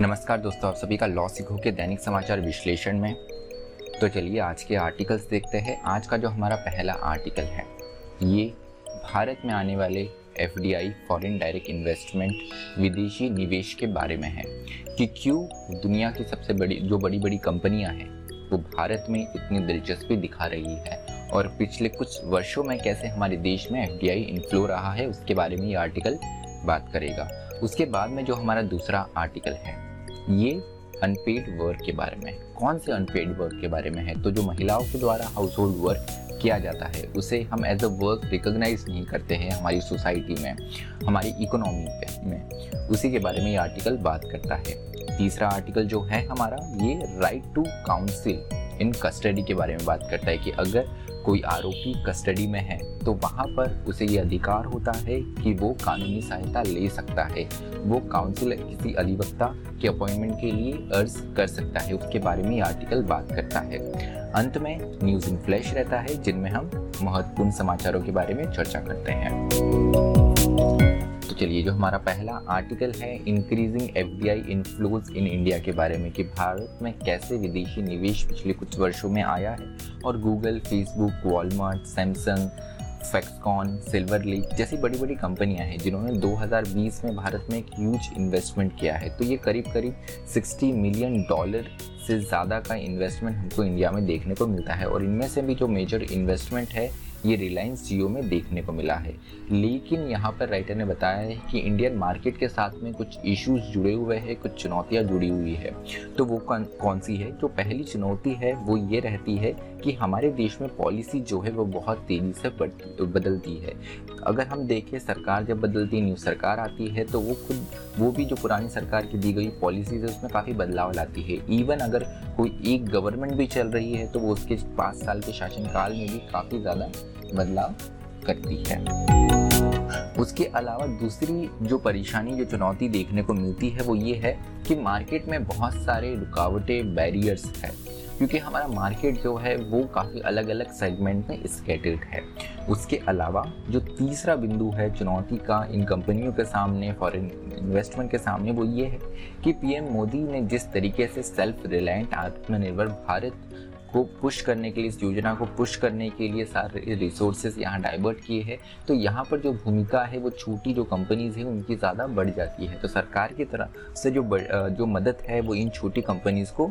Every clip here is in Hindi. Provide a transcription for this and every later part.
नमस्कार दोस्तों, आप सभी का लॉ सिखो के दैनिक समाचार विश्लेषण में। तो चलिए आज के आर्टिकल्स देखते हैं। आज का जो हमारा पहला आर्टिकल है, ये भारत में आने वाले एफडीआई फॉरेन डायरेक्ट इन्वेस्टमेंट विदेशी निवेश के बारे में है कि क्यों दुनिया की सबसे बड़ी, जो बड़ी बड़ी कंपनियाँ हैं, वो भारत में इतनी दिलचस्पी दिखा रही है और पिछले कुछ वर्षों में कैसे हमारे देश में एफ़ इनफ्लो रहा है, उसके बारे में ये आर्टिकल बात करेगा। उसके बाद में जो हमारा दूसरा आर्टिकल है ये अनपेड वर्क के बारे में कौन से अनपेड वर्क के बारे में है? तो जो महिलाओं के द्वारा हाउस होल्ड वर्क किया जाता है, उसे हम एज अ वर्क रिकोगनाइज नहीं करते हैं हमारी सोसाइटी में, हमारी इकोनॉमी में। उसी के बारे में ये आर्टिकल बात करता है। तीसरा आर्टिकल जो है हमारा, ये right to counsel in custody के बारे में बात करता है कि अगर कोई आरोपी कस्टडी में है तो वहाँ पर उसे ये अधिकार होता है कि वो कानूनी सहायता ले सकता है। वो काउंसिल किसी अधिवक्ता के अपॉइंटमेंट के लिए अर्ज़ कर सकता है, उसके बारे में आर्टिकल बात करता है। अंत में न्यूज़ इन फ्लैश रहता है, जिनमें हम महत्वपूर्ण समाचारों के बारे में चर्चा करते हैं। चलिए, जो हमारा पहला आर्टिकल है increasing F D I inflows in India के बारे में कि भारत में कैसे विदेशी निवेश पिछले कुछ वर्षों में आया है और Google Facebook Walmart Samsung Foxconn Silver Lake जैसी बड़ी बड़ी कंपनियाँ हैं जिन्होंने 2020 में भारत में एक ह्यूज इन्वेस्टमेंट किया है। तो ये करीब करीब 60 मिलियन डॉलर से ज़्यादा का इन्वेस्टमेंट हमको इंडिया में देखने को मिलता है और इनमें से भी जो मेजर इन्वेस्टमेंट है ये रिलायंस जियो में देखने को मिला है। लेकिन यहाँ पर राइटर ने बताया है कि इंडियन मार्केट के साथ में कुछ इश्यूज़ जुड़े हुए हैं, कुछ चुनौतियाँ जुड़ी हुई है। तो वो कौन कौन सी है? जो पहली चुनौती है, वो ये रहती है कि हमारे देश में पॉलिसी जो है वो बहुत तेज़ी से बदलती है। अगर हम देखें, सरकार जब बदलती न्यू सरकार आती है तो वो खुद, वो भी जो पुरानी सरकार की दी गई पॉलिसीज़ है, उसमें काफ़ी बदलाव लाती है। इवन अगर कोई एक गवर्नमेंट भी चल रही है तो वो उसके पाँच साल के शासनकाल में भी काफ़ी ज़्यादा बदलाव करती है। उसके अलावा दूसरी जो परेशानी, जो चुनौती देखने को मिलती है, वो ये है कि मार्केट में बहुत सारे रुकावटें बैरियर्स है। क्योंकि हमारा मार्केट जो है, वो काफ़ी अलग अलग सेगमेंट में स्केटेड है। उसके अलावा जो तीसरा बिंदु है चुनौती का इन कंपनियों के सामने फॉरेन इन्वेस्टमेंट के सामने, वो ये है कि पीएम मोदी ने जिस तरीके से सेल्फ रिलायंट आत्मनिर्भर भारत को पुश करने के लिए, इस योजना को पुश करने के लिए सारे रिसोर्सेज यहाँ डाइवर्ट किए हैं। तो यहाँ पर जो भूमिका है, वो छोटी जो कंपनीज़ है, उनकी ज़्यादा बढ़ जाती है। तो सरकार की तरफ़ से जो जो मदद है, वो इन छोटी कंपनीज़ को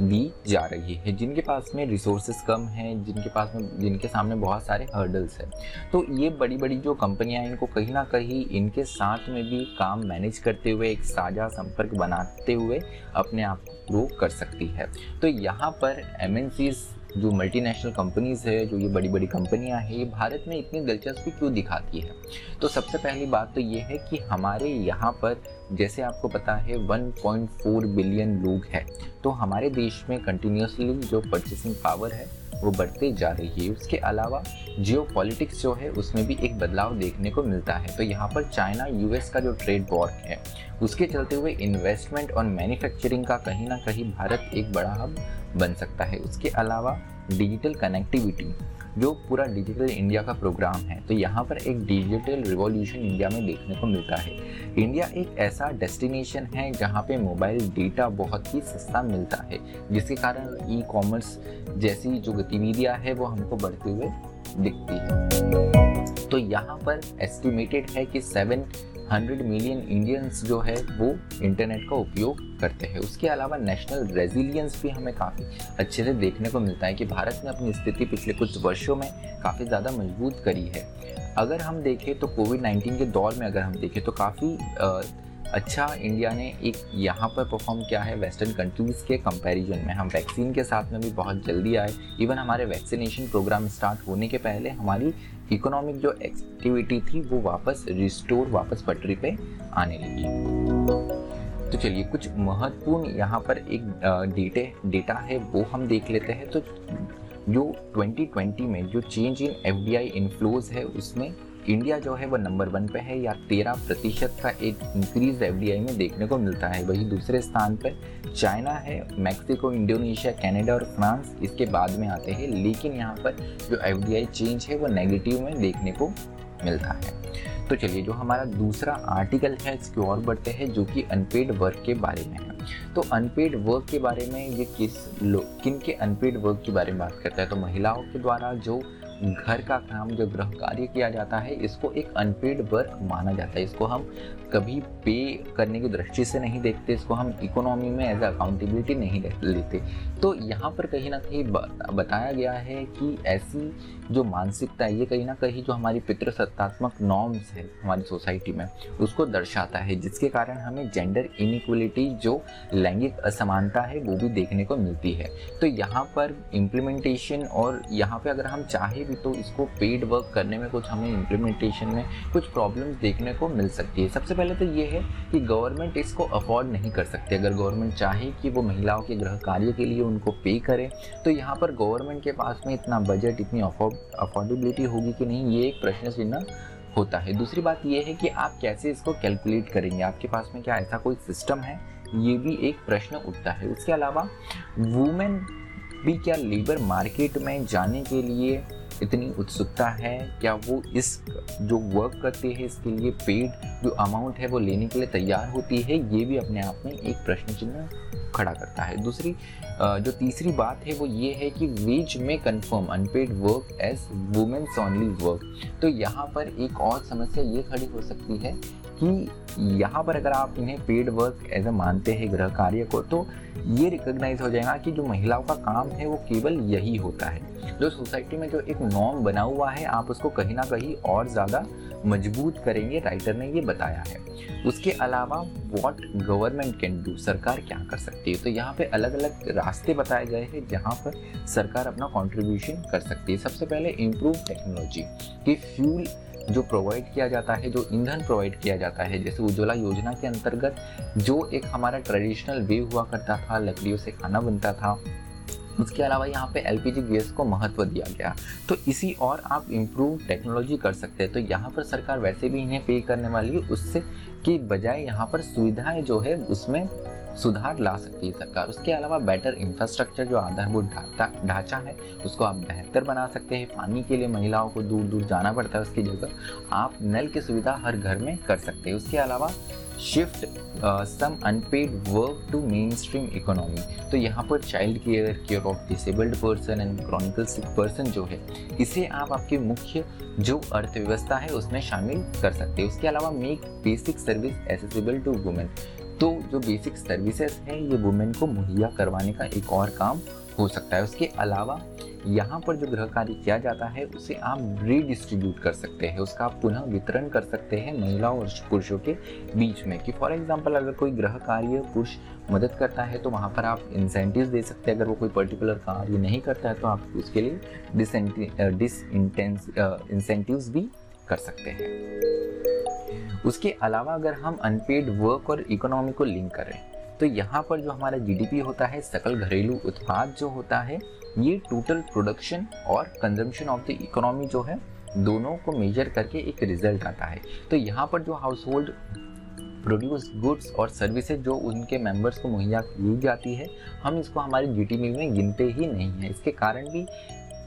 दी जा रही है, जिनके पास में रिसोर्सेज कम हैं, जिनके पास में, जिनके सामने बहुत सारे हर्डल्स हैं। तो ये बड़ी बड़ी जो कंपनियाँ इनको कहीं ना कहीं इनके साथ में भी काम मैनेज करते हुए, एक साझा संपर्क बनाते हुए अपने आप को ग्रो कर सकती है। तो यहाँ पर एमएनसी जो मल्टीनेशनल कंपनीज़ है, जो ये बड़ी बड़ी कंपनियाँ हैं, ये भारत में इतनी दिलचस्पी क्यों दिखाती है? तो सबसे पहली बात तो ये है कि हमारे यहाँ पर, जैसे आपको पता है 1.4 बिलियन लोग हैं। तो हमारे देश में कंटिन्यूसली जो परचेसिंग पावर है, वो बढ़ते जा रही है। उसके अलावा जियो पॉलिटिक्स जो है, उसमें भी एक बदलाव देखने को मिलता है। तो यहाँ पर चाइना यूएस का जो ट्रेड वॉर है उसके चलते हुए इन्वेस्टमेंट और मैन्युफैक्चरिंग का कहीं ना कहीं भारत एक बड़ा हब बन सकता है। उसके अलावा डिजिटल कनेक्टिविटी जो पूरा डिजिटल इंडिया का प्रोग्राम है तो यहाँ पर एक डिजिटल रिवॉल्यूशन इंडिया में देखने को मिलता है। इंडिया एक ऐसा डेस्टिनेशन है जहाँ पे मोबाइल डेटा बहुत ही सस्ता मिलता है, जिसके कारण ई कॉमर्स जैसी जो गतिविधियाँ है, वो हमको बढ़ते हुए दिखती है। तो यहाँ पर एस्टिमेटेड है कि सेवन हंड्रेड मिलियन इंडियंस जो है वो इंटरनेट का उपयोग करते हैं। उसके अलावा नेशनल रेजिलियंस भी हमें काफ़ी अच्छे से देखने को मिलता है कि भारत ने अपनी स्थिति पिछले कुछ वर्षों में काफ़ी ज़्यादा मज़बूत करी है। अगर हम देखें तो कोविड नाइन्टीन के दौर में अगर हम देखें तो काफ़ी अच्छा इंडिया ने एक यहाँ पर परफॉर्म किया है वेस्टर्न कंट्रीज़ के कंपैरिजन में। हम वैक्सीन के साथ में भी बहुत जल्दी आए। इवन हमारे वैक्सीनेशन प्रोग्राम स्टार्ट होने के पहले हमारी इकोनॉमिक जो एक्टिविटी थी, वो वापस रिस्टोर वापस पटरी पे आने लगी। तो चलिए, कुछ महत्वपूर्ण यहाँ पर एक डेटे डेटा है, वो हम देख लेते हैं। तो जो 2020 में जो change in F D inflows है, उसमें इंडिया जो है वो नंबर वन पे है, या तेरह प्रतिशत का एक इंक्रीज एफडीआई में देखने को मिलता है। वही दूसरे स्थान पर चाइना है मैक्सिको इंडोनेशिया कनाडा और फ्रांस इसके बाद में आते हैं। लेकिन यहाँ पर जो एफडीआई चेंज है, वो नेगेटिव में देखने को मिलता है। तो चलिए, जो हमारा दूसरा आर्टिकल है, इसकी और बढ़ते हैं, जो कि अनपेड वर्क के बारे में है। तो अनपेड वर्क के बारे में ये किस लोग किन के अनपेड वर्क के बारे में बात करता है? तो महिलाओं के द्वारा जो घर का काम जो गृह कार्य किया जाता है, इसको एक अनपेड वर्क माना जाता है। इसको हम कभी पे करने की दृष्टि से नहीं देखते, इसको हम इकोनॉमी में एज अकाउंटेबिलिटी नहीं लेते। तो यहाँ पर कहीं ना कहीं बताया गया है कि ऐसी जो मानसिकता है, ये कहीं ना कहीं जो हमारी पितृसत्तात्मक नॉर्म्स है हमारी सोसाइटी में, उसको दर्शाता है, जिसके कारण हमें जेंडर इनिक्वलिटी जो लैंगिक असमानता है, वो भी देखने को मिलती है। तो यहाँ पर इम्प्लीमेंटेशन और यहाँ पे अगर हम चाहे भी तो इसको पेड वर्क करने में कुछ हमें इम्प्लीमेंटेशन में कुछ प्रॉब्लम्स देखने को मिल सकती है। सबसे पहले तो ये है कि गवर्नमेंट इसको अफोर्ड नहीं कर सकती। अगर गवर्नमेंट चाहे कि वो महिलाओं के गृह कार्य के लिए उनको पे करे तो यहाँ पर गवर्नमेंट के पास में इतना बजट इतनी अफोर्डेबिलिटी होगी कि नहीं, ये एक प्रश्न चिन्ह होता है। दूसरी बात यह है कि आप कैसे इसको कैलकुलेट करेंगे? आपके पास में क्या ऐसा कोई सिस्टम है? ये भी एक प्रश्न उठता है। उसके अलावा वुमेन भी क्या लेबर मार्केट में जाने के लिए इतनी उत्सुकता है? क्या वो इस जो वर्क करते हैं, इसके लिए पेड जो अमाउंट है, वो लेने के लिए तैयार होती है? ये भी अपने आप में एक प्रश्न चिन्ह खड़ा करता है। दूसरी जो तीसरी बात है, वो ये है कि वेज में confirm unpaid work as women's only work तो यहाँ पर एक और समस्या ये खड़ी हो सकती है कि यहाँ पर अगर आप इन्हें पेड वर्क एज ए मानते हैं गृह कार्य को तो ये रिकग्नाइज हो जाएगा कि जो महिलाओं का काम है वो केवल यही होता है। जो सोसाइटी में जो एक नॉर्म बना हुआ है, आप उसको कहीं ना कहीं और ज़्यादा मज़बूत करेंगे राइटर ने ये बताया है। उसके अलावा वॉट गवर्नमेंट कैन डू सरकार क्या कर सकती है? तो यहाँ पे अलग अलग रास्ते बताए गए हैं जहाँ पर सरकार अपना कंट्रीब्यूशन कर सकती है। सबसे पहले इम्प्रूव टेक्नोलॉजी कि फ्यूल जो प्रोवाइड किया जाता है, जो ईंधन प्रोवाइड किया जाता है, जैसे उज्ज्वला योजना के अंतर्गत जो एक हमारा ट्रेडिशनल वे हुआ करता था, लकड़ियों से खाना बनता था, उसके अलावा यहाँ पे एलपीजी गैस को महत्व दिया गया। तो इसी और आप इम्प्रूव टेक्नोलॉजी कर सकते हैं। तो यहाँ पर सरकार वैसे भी इन्हें पे करने वाली है, उससे की बजाय यहाँ पर सुविधाएँ जो है, उसमें सुधार ला सकती है सरकार। उसके अलावा बेटर इंफ्रास्ट्रक्चर जो आधारभूत ढांचा है, उसको आप बेहतर बना सकते हैं। पानी के लिए महिलाओं को दूर दूर जाना पड़ता है उसकी जगह। आप नल की सुविधा हर घर में कर सकते हैं। उसके अलावा shift some unpaid work to mainstream economy तो यहाँ पर child care care of disabled person and chronical sick person जो है, इसे आप आपके मुख्य जो अर्थव्यवस्था है, उसमें शामिल कर सकते हैं। उसके अलावा make basic service accessible to women तो जो बेसिक सर्विसेज़ हैं, ये वुमेन को मुहैया करवाने का एक और काम हो सकता है। उसके अलावा, यहाँ पर जो गृह कार्य किया जाता है, उसे आप रीडिस्ट्रीब्यूट कर सकते हैं। उसका आप पुनः वितरण कर सकते हैं महिलाओं और पुरुषों के बीच में कि फॉर एग्ज़ाम्पल अगर कोई गृह कार्य पुरुष मदद करता है तो वहाँ पर आप इंसेंटिव दे सकते हैं। अगर वो कोई पर्टिकुलर कार्य नहीं करता है तो आप उसके लिए डिस इंसेंटिव भी कर सकते हैं। उसके अलावा अगर हम अनपेड वर्क और इकोनॉमी को लिंक करें तो यहाँ पर जो हमारा जीडीपी होता है, सकल घरेलू उत्पाद जो होता है, ये टोटल प्रोडक्शन और कंजम्पशन ऑफ़ द इकोनॉमी जो है, दोनों को मेजर करके एक रिज़ल्ट आता है। तो यहाँ पर जो हाउस होल्ड प्रोड्यूस गुड्स और सर्विसेज़ जो उनके मेंबर्स को मुहैया की जाती है, हम इसको हमारे जीडीपी में गिनते ही नहीं हैं। इसके कारण भी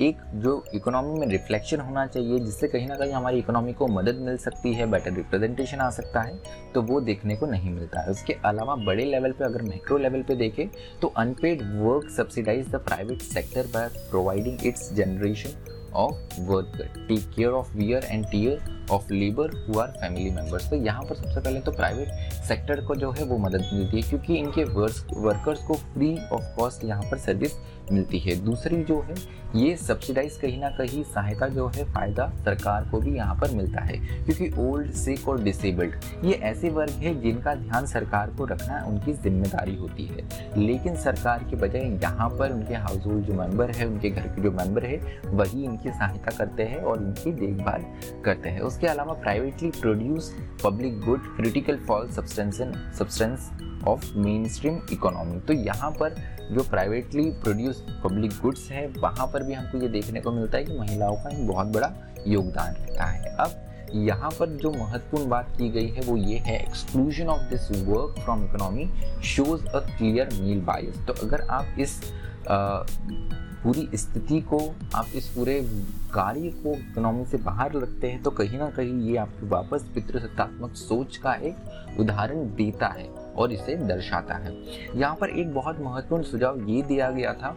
एक जो इकोनॉमी में रिफ्लेक्शन होना चाहिए, जिससे कहीं ना कहीं हमारी इकोनॉमी को मदद मिल सकती है बेटर रिप्रेजेंटेशन आ सकता है तो वो देखने को नहीं मिलता है। उसके अलावा बड़े लेवल पे अगर मैक्रो लेवल पे देखें तो unpaid work subsidize the private sector by providing its generation of worker take care of wear and tear of labour who are family members तो यहाँ पर सबसे पहले तो प्राइवेट सेक्टर को जो है वो मदद मिलती है, क्योंकि इनके वर्कर्स को फ्री ऑफ़ कॉस्ट यहाँ पर सर्विस मिलती है। दूसरी जो है, ये सब्सिडाइज कहीं ना कहीं सहायता जो है, फ़ायदा सरकार को भी यहाँ पर मिलता है, क्योंकि ओल्ड सिक और डिसेबल्ड ये ऐसे वर्ग है जिनका ध्यान सरकार को रखना उनकी ज़िम्मेदारी होती है। लेकिन सरकार के बजाय यहाँ पर उनके हाउस होल्ड जो मेंबर है, उनके घर के जो मेंबर है, वही इनकी सहायता करते हैं और इनकी देखभाल करते हैं। उसके अलावा privately produce public good critical fall substance substance of mainstream economy तो यहाँ पर जो प्राइवेटली प्रोड्यूस पब्लिक गुड्स है वहाँ पर भी हमको ये देखने को मिलता है कि महिलाओं का एक बहुत बड़ा योगदान रहता है। अब यहाँ पर जो महत्वपूर्ण बात की गई है वो ये है exclusion of this work from economy shows a clear male bias तो अगर आप इस आ, पूरी स्थिति को आप इस पूरे कार्य को इकोनॉमी से बाहर रखते हैं तो कहीं ना कहीं ये आपकी वापस पितृसत्तात्मक सोच का एक उदाहरण देता है। और इसे दर्शाता है। यहाँ पर एक बहुत महत्वपूर्ण सुझाव ये दिया गया था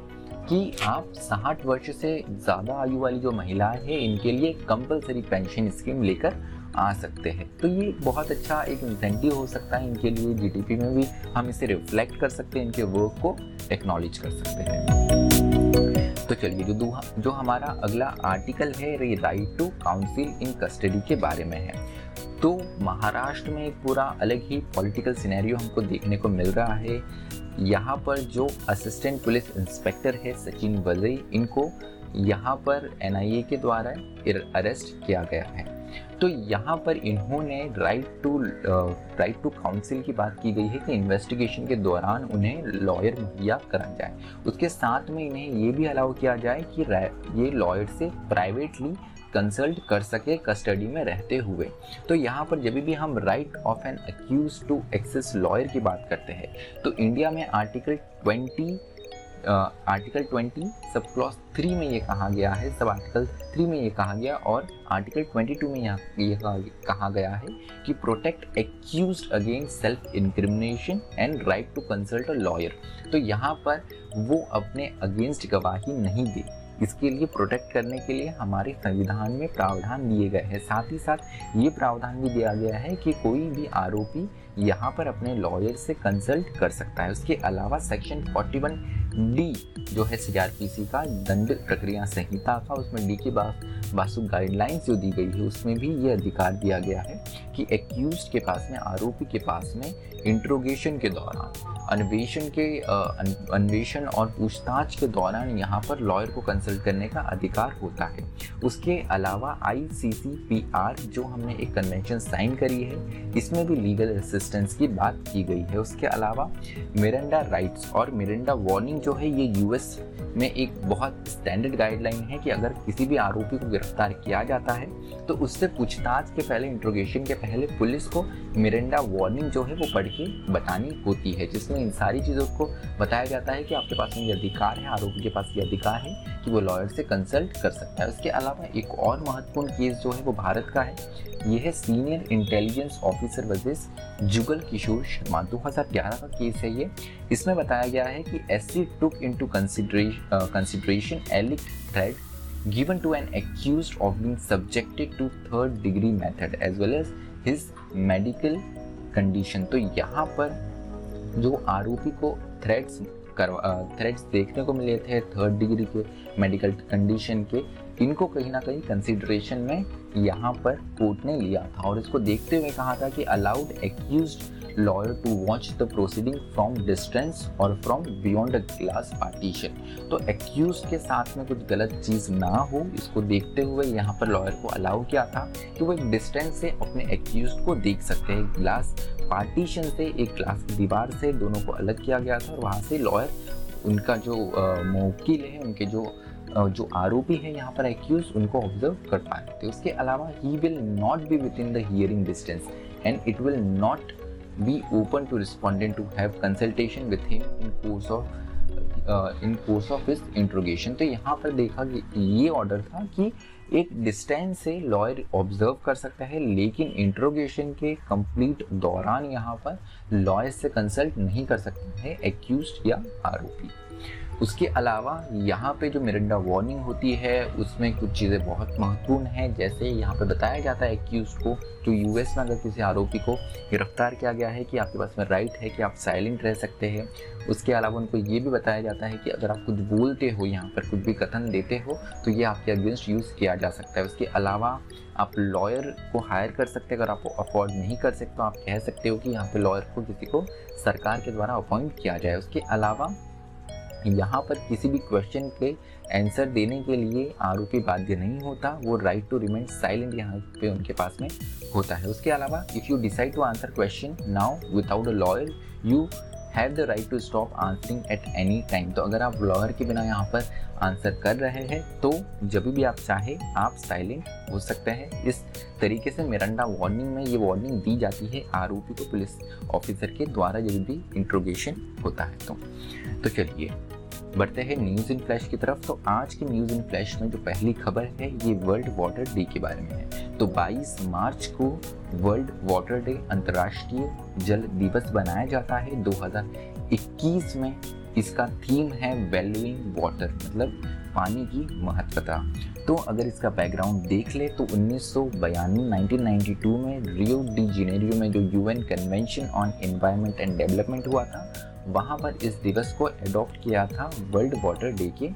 कि आप साठ वर्ष से ज़्यादा आयु वाली जो महिलाएँ हैं, इनके लिए कंपलसरी पेंशन स्कीम लेकर आ सकते हैं। तो ये बहुत अच्छा एक इंसेंटिव हो सकता है इनके लिए जीडीपी में भी हम इसे रिफ्लेक्ट कर सकते हैं, इनके वर्क को एक्नॉलेज कर सकते हैं। तो चलिए, जो जो हमारा अगला आर्टिकल है right to counsel in custody के बारे में है। तो महाराष्ट्र में एक पूरा अलग ही पॉलिटिकल सिनेरियो हमको देखने को मिल रहा है। यहाँ पर जो असिस्टेंट पुलिस इंस्पेक्टर है, सचिन वजई इनको यहाँ पर एनआईए के द्वारा अरेस्ट किया गया है। तो यहाँ पर इन्होंने right to right to counsel की बात की गई है कि इन्वेस्टिगेशन के दौरान उन्हें लॉयर मुहैया करा जाए। उसके साथ में इन्हें ये भी अलाउ किया जाए कि ये लॉयर से प्राइवेटली कंसल्ट कर सके कस्टडी में रहते हुए। तो यहाँ पर जब भी हम right of an accused to access lawyer की बात करते हैं तो इंडिया में article 20 article twenty sub clause three में ये कहा गया है सब आर्टिकल थ्री में ये कहा गया और आर्टिकल ट्वेंटी टू में यहाँ ये कहा गया है कि protect accused against self incrimination and right to consult a lawyer तो यहाँ पर वो अपने अगेंस्ट गवाही नहीं दे। इसके लिए प्रोटेक्ट करने के लिए हमारे संविधान में प्रावधान दिए गए हैं। साथ ही साथ ये प्रावधान भी दिया गया है कि कोई भी आरोपी यहाँ पर अपने लॉयर से कंसल्ट कर सकता है। उसके अलावा सेक्शन 41 डी जो है सीआरपीसी का दंड प्रक्रिया संहिता का उसमें डी के बाद वास्तु गाइडलाइंस जो दी गई है, उसमें भी ये अधिकार दिया गया है कि एक्यूज के पास में, आरोपी के पास में इंट्रोगेशन के दौरान अन्वेषण के अन्वेषण और पूछताछ के दौरान यहाँ पर लॉयर को कंसल्ट करने का अधिकार होता है। उसके अलावा आई सी सी पी आर जो हमने एक कन्वेंशन साइन करी है, इसमें भी लीगल असिस्टेंस की बात की गई है। उसके अलावा मिरेंडा राइट्स और मिरेंडा वार्निंग जो है, ये यूएस में एक बहुत स्टैंडर्ड गाइडलाइन है कि अगर किसी भी आरोपी को गिरफ़्तार किया जाता है तो उससे पूछताछ के पहले इंट्रोगेशन के पहले पुलिस को मिरेंडा वार्निंग जो है, वो पढ़ के बतानी होती है, जिसमें इन सारी चीज़ों को बताया जाता है कि आपके पास में ये अधिकार है, आरोपी के पास ये अधिकार है कि वो लॉयर से कंसल्ट कर सकता है। उसके अलावा एक और महत्वपूर्ण केस जो है वो भारत का है। ये है senior intelligence officer versus Jugal Kishore Sharma. 2011 का केस है ये। इसमें बताया गया है कि S C took into consideration Alick threat given to an accused of being subjected to third degree method as well as his medical condition तो यहाँ पर जो आरोपी को थ्रेड्स थ्रेड्स देखने को मिले थे थर्ड डिग्री के मेडिकल कंडीशन के, इनको कहीं ना कहीं कंसिडरेशन में यहाँ पर कोर्ट ने लिया था। और इसको देखते हुए कहा था कि allowed accused lawyer to watch the proceeding from distance और from beyond a glass partition तो एक्यूज के साथ में कुछ गलत चीज़ ना हो, इसको देखते हुए यहाँ पर लॉयर को अलाउ किया था कि वो एक डिस्टेंस से अपने एक्यूज को देख सकते हैं ग्लास पार्टीशन से, एक ग्लास की दीवार से दोनों को अलग किया गया था और वहाँ से लॉयर उनका जो मोकिल है, उनके जो जो आरोपी है, यहाँ पर एक्यूज उनको ऑब्ज़र्व कर पा रहे थे। उसके अलावा ही will not be within the hearing distance and it will not be open to respondent to have consultation with him in course of in course of this interrogation तो यहाँ पर देखा कि ये ऑर्डर था कि एक डिस्टेंस से लॉयर ऑब्ज़र्व कर सकता है, लेकिन इंट्रोगेशन के कंप्लीट दौरान यहाँ पर लॉयर से कंसल्ट नहीं कर सकता है एक्यूज या आरोपी। उसके अलावा यहाँ पे जो मिरिंडा वार्निंग होती है, उसमें कुछ चीज़ें बहुत महत्वपूर्ण हैं। जैसे यहाँ पे बताया जाता है कि उसको, जो यूएस में अगर किसी आरोपी को गिरफ़्तार किया गया है कि आपके पास में राइट है कि आप साइलेंट रह सकते हैं, उसके अलावा उनको ये भी बताया जाता है कि अगर आप कुछ बोलते हो, यहाँ पर कुछ भी कथन देते हो तो ये आपके अगेंस्ट यूज़ किया जा सकता है। उसके अलावा आप लॉयर को हायर कर सकते हैं। अगर आप अफोर्ड नहीं कर सकते तो आप कह सकते हो कि यहाँ पे लॉयर को किसी को सरकार के द्वारा अपॉइंट किया जाए। उसके अलावा यहाँ पर किसी भी क्वेश्चन के आंसर देने के लिए आरोपी बाध्य नहीं होता, वो राइट टू रिमेन साइलेंट यहाँ पे उनके पास में होता है। उसके अलावा if you decide to answer question now without a lawyer you have the right to stop answering at any time तो अगर आप लॉयर के बिना यहाँ पर आंसर कर रहे हैं तो जब भी आप चाहे, आप साइलेंट हो सकते हैं। इस तरीके से मिरंडा वार्निंग में ये वार्निंग दी जाती है आरोपी को पुलिस ऑफिसर के द्वारा जब भी इंट्रोगेशन होता है तो। तो चलिए बढ़ते हैं न्यूज़ इन फ्लैश की तरफ़। तो आज की न्यूज़ इन फ्लैश में जो पहली खबर है, ये वर्ल्ड वाटर डे के बारे में है। तो 22 मार्च को वर्ल्ड वाटर डे अंतर्राष्ट्रीय जल दिवस बनाया जाता है। 2021 में इसका थीम है वैल्यूइंग वाटर मतलब पानी की महत्वता। तो अगर इसका बैकग्राउंड देख ले तो उन्नीस सौ में रियो डी जिनेरियो में जो UN convention on environment and development हुआ था वहाँ पर इस दिवस को एडॉप्ट किया था वर्ल्ड वाटर डे के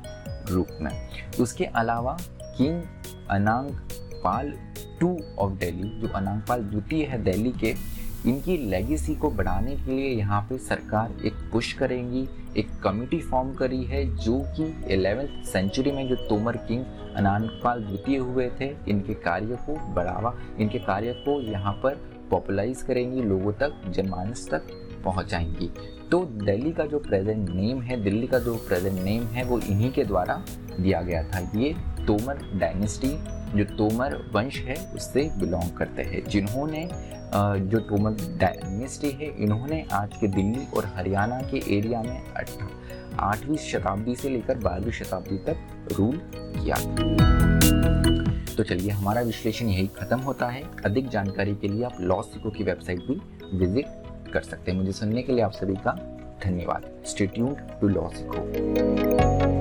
रूप में। उसके अलावा king Anang Pal two of Delhi जो अनांग पाल द्वितीय है दिल्ली के, इनकी लेगेसी को बढ़ाने के लिए यहाँ पे सरकार एक पुश करेंगी, एक कमिटी फॉर्म करी है, जो कि एलेवेंथ सेंचुरी में जो तोमर किंग अनानपाल द्वितीय हुए थे, इनके कार्य को बढ़ावा, इनके कार्य को यहाँ पर पॉपुलराइज करेंगी, लोगों तक, जनमानस तक पहुँचाएँगी। तो दिल्ली का जो प्रेजेंट नेम है, दिल्ली का जो प्रेजेंट नेम है, वो इन्हीं के द्वारा दिया गया था। ये तोमर डायनेस्टी जो तोमर वंश है, उससे बिलोंग करते हैं। जिन्होंने जो तोमर डायनेस्टी है, इन्होंने आज के दिल्ली और हरियाणा के एरिया में आठवीं शताब्दी से लेकर बारहवीं शताब्दी तक रूल किया। तो चलिए, हमारा विश्लेषण यही खत्म होता है। अधिक जानकारी के लिए आप लॉ सिको की वेबसाइट भी विज़िट कर सकते हैं। मुझे सुनने के लिए आप सभी का धन्यवाद। स्टेट्यूड टू लॉ सिको